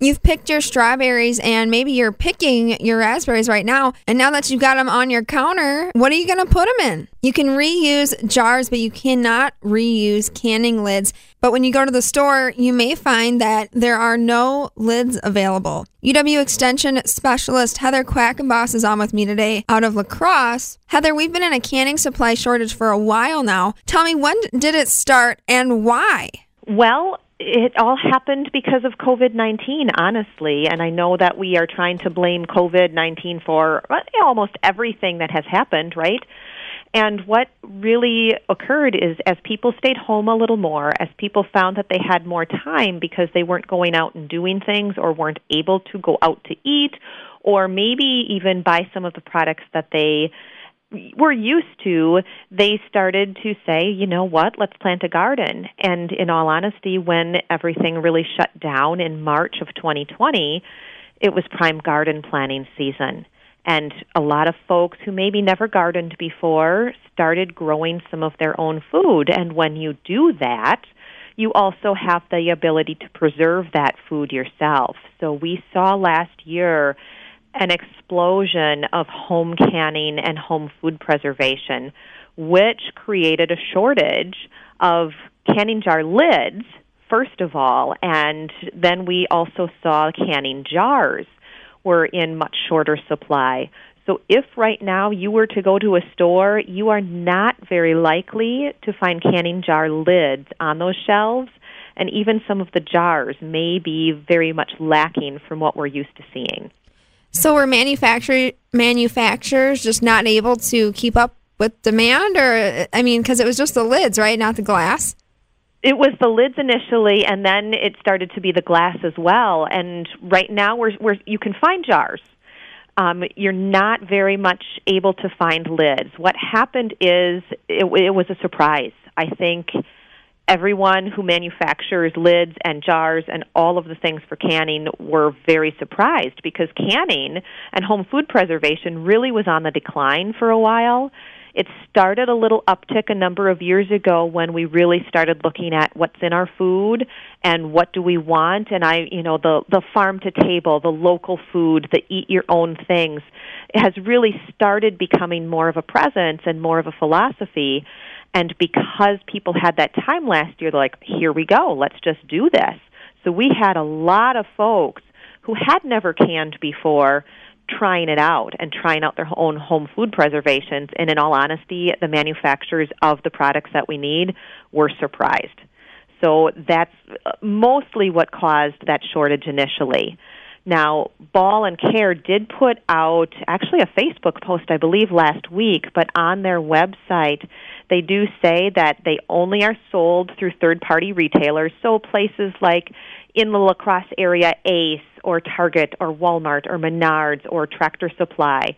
you've picked your strawberries and maybe you're picking your raspberries right now. And now that you've got them on your counter, what are you going to put them in? You can reuse jars, but you cannot reuse canning lids. But when you go to the store, you may find that there are no lids available. UW Extension Specialist Heather Quackenboss is on with me today out of La Crosse. Heather, we've been in a canning supply shortage for a while now. Tell me, when did it start and why? Well, it all happened because of COVID 19, honestly. And I know that we are trying to blame COVID 19 for almost everything that has happened, right? And what really occurred is as people stayed home a little more, as people found that they had more time because they weren't going out and doing things or weren't able to go out to eat or maybe even buy some of the products that they were used to, they started to say, you know what, let's plant a garden. And in all honesty, when everything really shut down in March of 2020, it was prime garden planting season. And a lot of folks who maybe never gardened before started growing some of their own food. And when you do that, you also have the ability to preserve that food yourself. So we saw last year an explosion of home canning and home food preservation, which created a shortage of canning jar lids, first of all, and then we also saw canning jars were in much shorter supply. So, if right now you were to go to a store, you are not very likely to find canning jar lids on those shelves, and even some of the jars may be very much lacking from what we're used to seeing. So were manufacturer manufacturers just not able to keep up with demand, or I mean, because it was just the lids, right, not the glass. It was the lids initially, and then it started to be the glass as well. And right now, we're, we're you can find jars. Um, you're not very much able to find lids. What happened is it, it was a surprise. I think everyone who manufactures lids and jars and all of the things for canning were very surprised because canning and home food preservation really was on the decline for a while. It started a little uptick a number of years ago when we really started looking at what's in our food and what do we want and I you know the the farm to table, the local food, the eat your own things has really started becoming more of a presence and more of a philosophy and because people had that time last year, they're like, here we go, let's just do this. So we had a lot of folks who had never canned before trying it out and trying out their own home food preservations. And in all honesty, the manufacturers of the products that we need were surprised. So that's uh, mostly what caused that shortage initially. Now, Ball and Kerr did put out actually a Facebook post, I believe, last week, but on their website, they do say that they only are sold through third party retailers, so places like in the La Crosse area, Ace or Target or Walmart or Menards or Tractor Supply.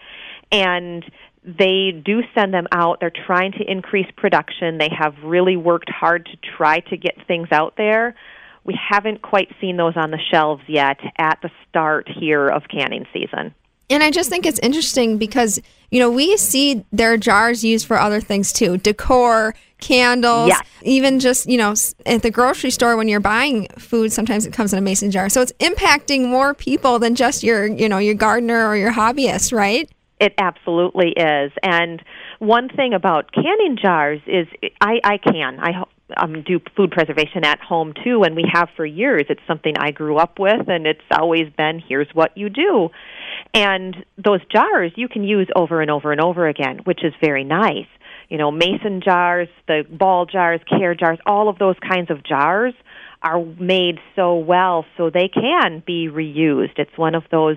And they do send them out. They're trying to increase production. They have really worked hard to try to get things out there. We haven't quite seen those on the shelves yet at the start here of canning season. And I just think it's interesting because, you know, we see their jars used for other things too decor, candles, yes. even just, you know, at the grocery store when you're buying food, sometimes it comes in a mason jar. So it's impacting more people than just your, you know, your gardener or your hobbyist, right? It absolutely is. And one thing about canning jars is I, I can. I um, do food preservation at home too, and we have for years. It's something I grew up with, and it's always been here's what you do. And those jars you can use over and over and over again, which is very nice. You know, mason jars, the ball jars, Kerr jars, all of those kinds of jars are made so well so they can be reused. It's one of those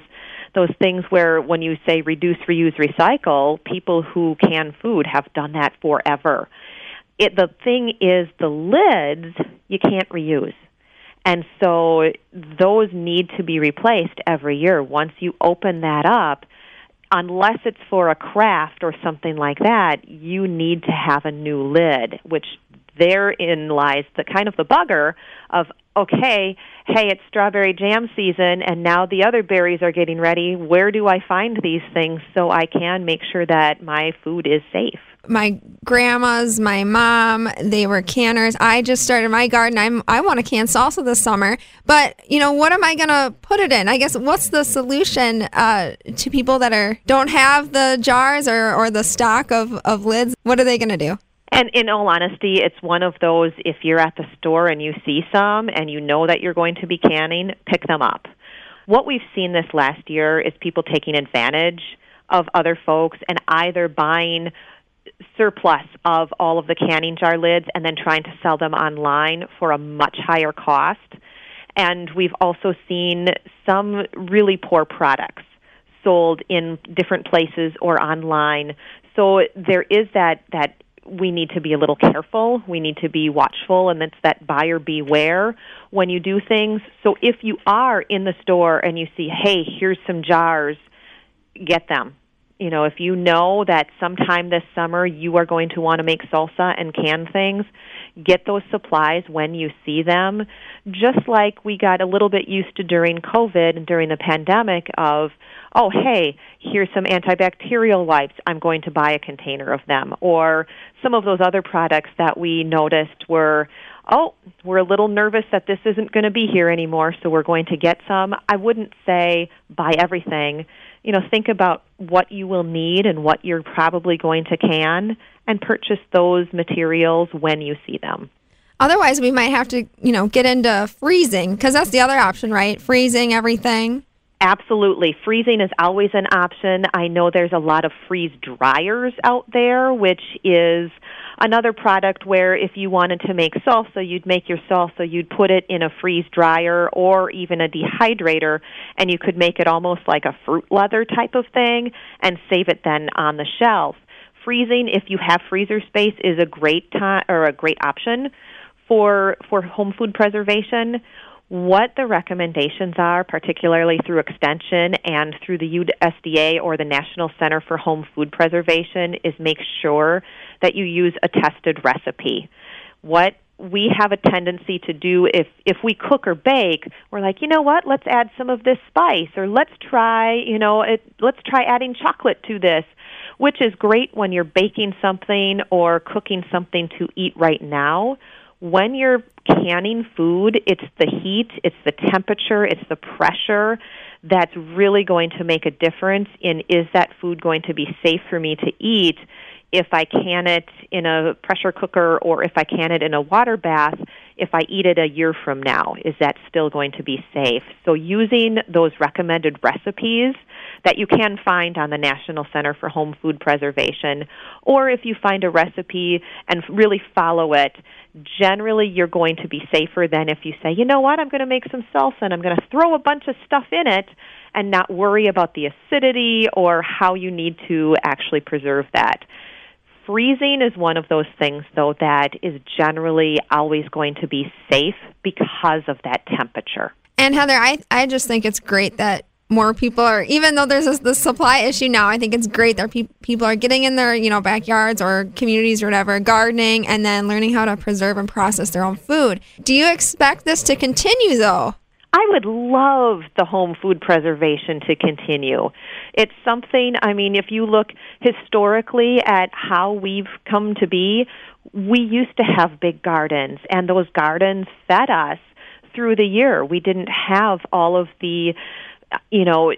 those things where when you say reduce, reuse, recycle, people who can food have done that forever it the thing is the lids you can't reuse. And so those need to be replaced every year. Once you open that up, unless it's for a craft or something like that, you need to have a new lid, which therein lies the kind of the bugger of okay, hey, it's strawberry jam season and now the other berries are getting ready. Where do I find these things so I can make sure that my food is safe? My grandmas, my mom, they were canners. I just started my garden. I'm I want to can salsa this summer, but you know what am I gonna put it in? I guess what's the solution uh, to people that are don't have the jars or, or the stock of, of lids? What are they gonna do? And in all honesty, it's one of those if you're at the store and you see some and you know that you're going to be canning, pick them up. What we've seen this last year is people taking advantage of other folks and either buying surplus of all of the canning jar lids and then trying to sell them online for a much higher cost. And we've also seen some really poor products sold in different places or online. So there is that that we need to be a little careful. We need to be watchful, and it's that buyer beware when you do things. So if you are in the store and you see, hey, here's some jars, get them you know, if you know that sometime this summer you are going to want to make salsa and can things, get those supplies when you see them. Just like we got a little bit used to during COVID and during the pandemic of, oh, hey, here's some antibacterial wipes. I'm going to buy a container of them. Or some of those other products that we noticed were, oh, we're a little nervous that this isn't going to be here anymore, so we're going to get some. I wouldn't say buy everything you know, think about what you will need and what you're probably going to can and purchase those materials when you see them. Otherwise, we might have to, you know, get into freezing because that's the other option, right? Freezing everything. Absolutely. Freezing is always an option. I know there's a lot of freeze dryers out there, which is another product where if you wanted to make salsa, you'd make your salsa, you'd put it in a freeze dryer or even a dehydrator, and you could make it almost like a fruit leather type of thing and save it then on the shelf. Freezing, if you have freezer space, is a great time or a great option for for home food preservation what the recommendations are, particularly through Extension and through the USDA or the National Center for Home Food Preservation, is make sure that you use a tested recipe. What we have a tendency to do if if we cook or bake we're like you know what let's add some of this spice or let's try you know it, let's try adding chocolate to this which is great when you're baking something or cooking something to eat right now when you're canning food, it's the heat, it's the temperature, it's the pressure that's really going to make a difference in is that food going to be safe for me to eat if I can it in a pressure cooker or if I can it in a water bath, if I eat it a year from now, is that still going to be safe? So using those recommended recipes that you can find on the National Center for Home Food Preservation, or if you find a recipe and really follow it, generally you're going to be safer than if you say, you know what, I'm going to make some salsa and I'm going to throw a bunch of stuff in it and not worry about the acidity or how you need to actually preserve that. Freezing is one of those things, though, that is generally always going to be safe because of that temperature. And Heather, I, I just think it's great that more people are even though there's this, this supply issue now i think it's great that pe- people are getting in their you know backyards or communities or whatever gardening and then learning how to preserve and process their own food do you expect this to continue though I would love the home food preservation to continue. It's something, I mean, if you look historically at how we've come to be, we used to have big gardens, and those gardens fed us through the year. We didn't have all of the you know,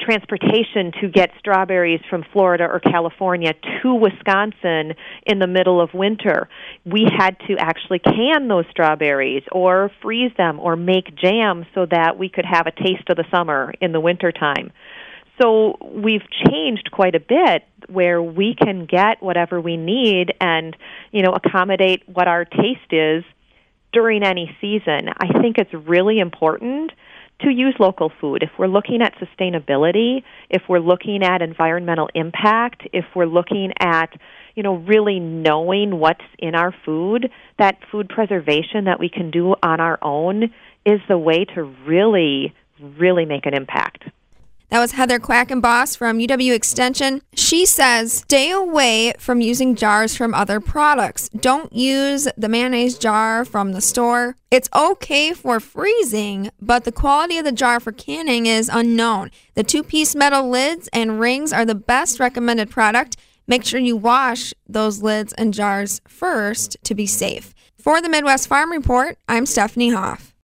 transportation to get strawberries from Florida or California to Wisconsin in the middle of winter. We had to actually can those strawberries or freeze them or make jam so that we could have a taste of the summer in the wintertime. So we've changed quite a bit where we can get whatever we need and, you know, accommodate what our taste is during any season. I think it's really important to use local food. If we're looking at sustainability, if we're looking at environmental impact, if we're looking at you know really knowing what's in our food, that food preservation that we can do on our own is the way to really really make an impact. That was Heather Quackenboss from UW Extension. She says stay away from using jars from other products. Don't use the mayonnaise jar from the store. It's okay for freezing, but the quality of the jar for canning is unknown. The two piece metal lids and rings are the best recommended product. make sure you wash those lids and jars first to be safe. For the Midwest Farm Report, I'm Stephanie Hoff.